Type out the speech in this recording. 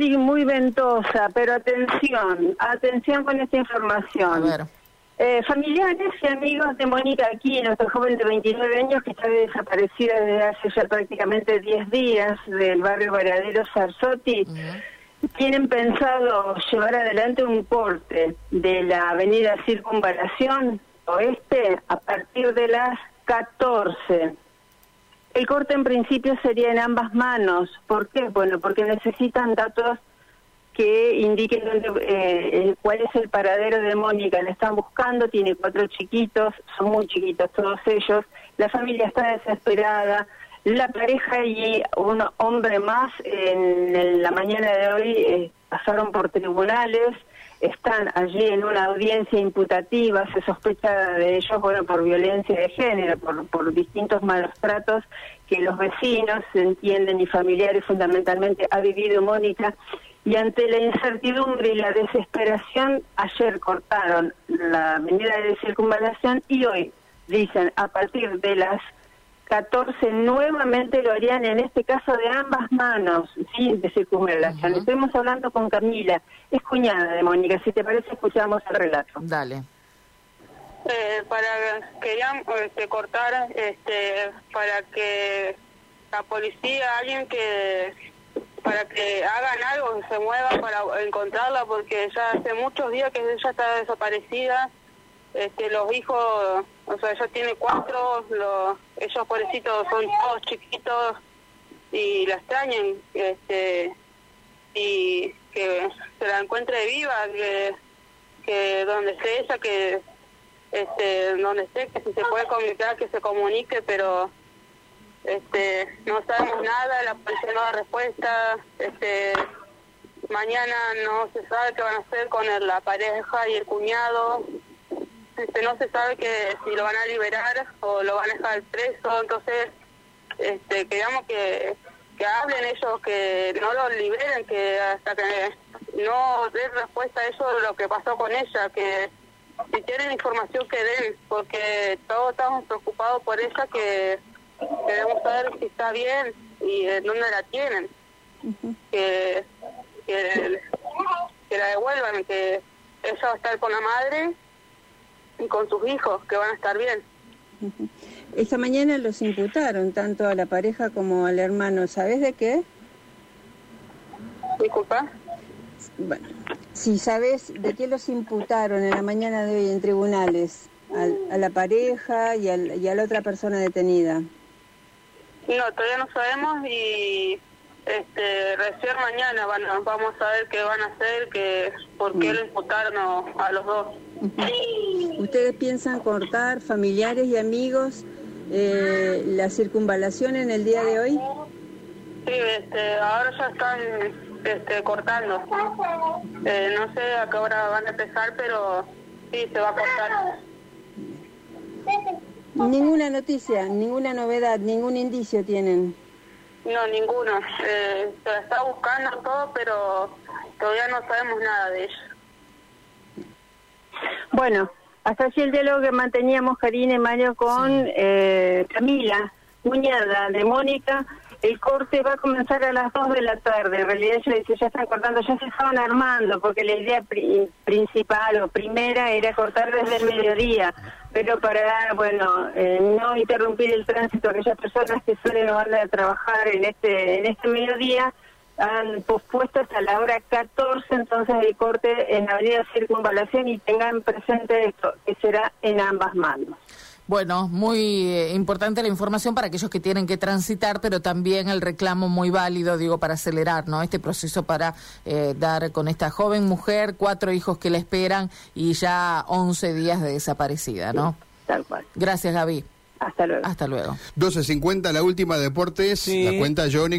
Poli, muy ventosa, pero atención, atención con esta información. A ver. Eh, familiares y amigos de Mónica aquí, nuestra joven de 29 años que está desaparecida desde hace ya prácticamente 10 días del barrio Varadero Sarsotti, tienen pensado llevar adelante un corte de la avenida Circunvalación Oeste a partir de las 14. El corte en principio sería en ambas manos. ¿Por qué? Bueno, porque necesitan datos que indiquen dónde, eh, cuál es el paradero de Mónica. La están buscando, tiene cuatro chiquitos, son muy chiquitos todos ellos. La familia está desesperada. La pareja y un hombre más en, la mañana de hoy eh, pasaron por tribunales, están allí en una audiencia imputativa, se sospecha de ellos, bueno, por violencia de género, por, distintos malos tratos que los vecinos entienden y familiares fundamentalmente ha vivido Mónica y ante la incertidumbre y la desesperación, ayer cortaron la avenida de circunvalación y hoy dicen a partir de las 14 nuevamente lo harían en este caso de ambas manos, ¿sí? de circunvalación. Estuvimos hablando con Camila, es cuñada de Mónica, si te parece escuchamos el relato. Dale. Eh, para querían este, cortar este, para que la policía, alguien que para que hagan algo, se muevan para encontrarla, porque ya hace muchos días que ella está desaparecida. Este, los hijos, o sea, ella tiene cuatro, los, ellos pobrecitos son todos chiquitos y la extrañan, este, y que se la encuentre viva, que, que donde esté ella, que este, donde esté, que si se puede comunicar, que se comunique, pero este no sabemos nada, la policía no da respuesta, este mañana no se sabe qué van a hacer con la pareja y el cuñado, no se sabe que si lo van a liberar o lo van a dejar preso, entonces este queríamos que, que hablen ellos, que no lo liberen, que hasta que no den respuesta a eso lo que pasó con ella, que si tienen información que den, porque todos estamos preocupados por ella que queremos saber si está bien y en dónde la tienen. que, que, la devuelvan, que ella va a estar con la madre y con sus hijos, que van a estar bien. Esta mañana los imputaron tanto a la pareja como al hermano. ¿Sabes de qué? Disculpa. Bueno, si sabes de qué los imputaron en la mañana de hoy en tribunales, a la pareja y, y a la otra persona detenida. No, todavía no sabemos y este, recién mañana van, vamos a ver qué van a hacer, que, por qué lo imputaron a los dos. ¿Ustedes piensan cortar familiares y amigos eh, la circunvalación en el día de hoy? Sí, este, ahora ya están este, cortando. Eh, no sé a qué hora van a empezar, pero sí, se va a cortar. Ninguna noticia, ninguna novedad, ningún indicio tienen. No, ninguno. Eh, se está buscando todo, pero todavía no sabemos nada de ello. Bueno, hasta allí el diálogo que manteníamos Karina y Mario con eh, Camila, cuñada de Mónica, el corte va a comenzar a las 2 de la tarde. En realidad ella dice, ya están cortando, ya se estaban armando, porque la idea principal o primera era cortar desde el mediodía. Pero para, bueno, eh, no interrumpir el tránsito, aquellas personas que suelen van a trabajar en este, en este mediodía, han pospuesto hasta la hora 14 entonces el corte en la avenida Circunvalación y tengan presente esto, que será en ambas manos. Bueno, muy eh, importante la información para aquellos que tienen que transitar, pero también el reclamo muy válido, digo, para acelerar ¿no? este proceso para eh, dar con esta joven mujer cuatro hijos que la esperan y ya 11 días de desaparecida, ¿no? tal cual. Gracias, Gaby. Hasta luego. Hasta luego. 12.50, la última deportes, la cuenta Johnny.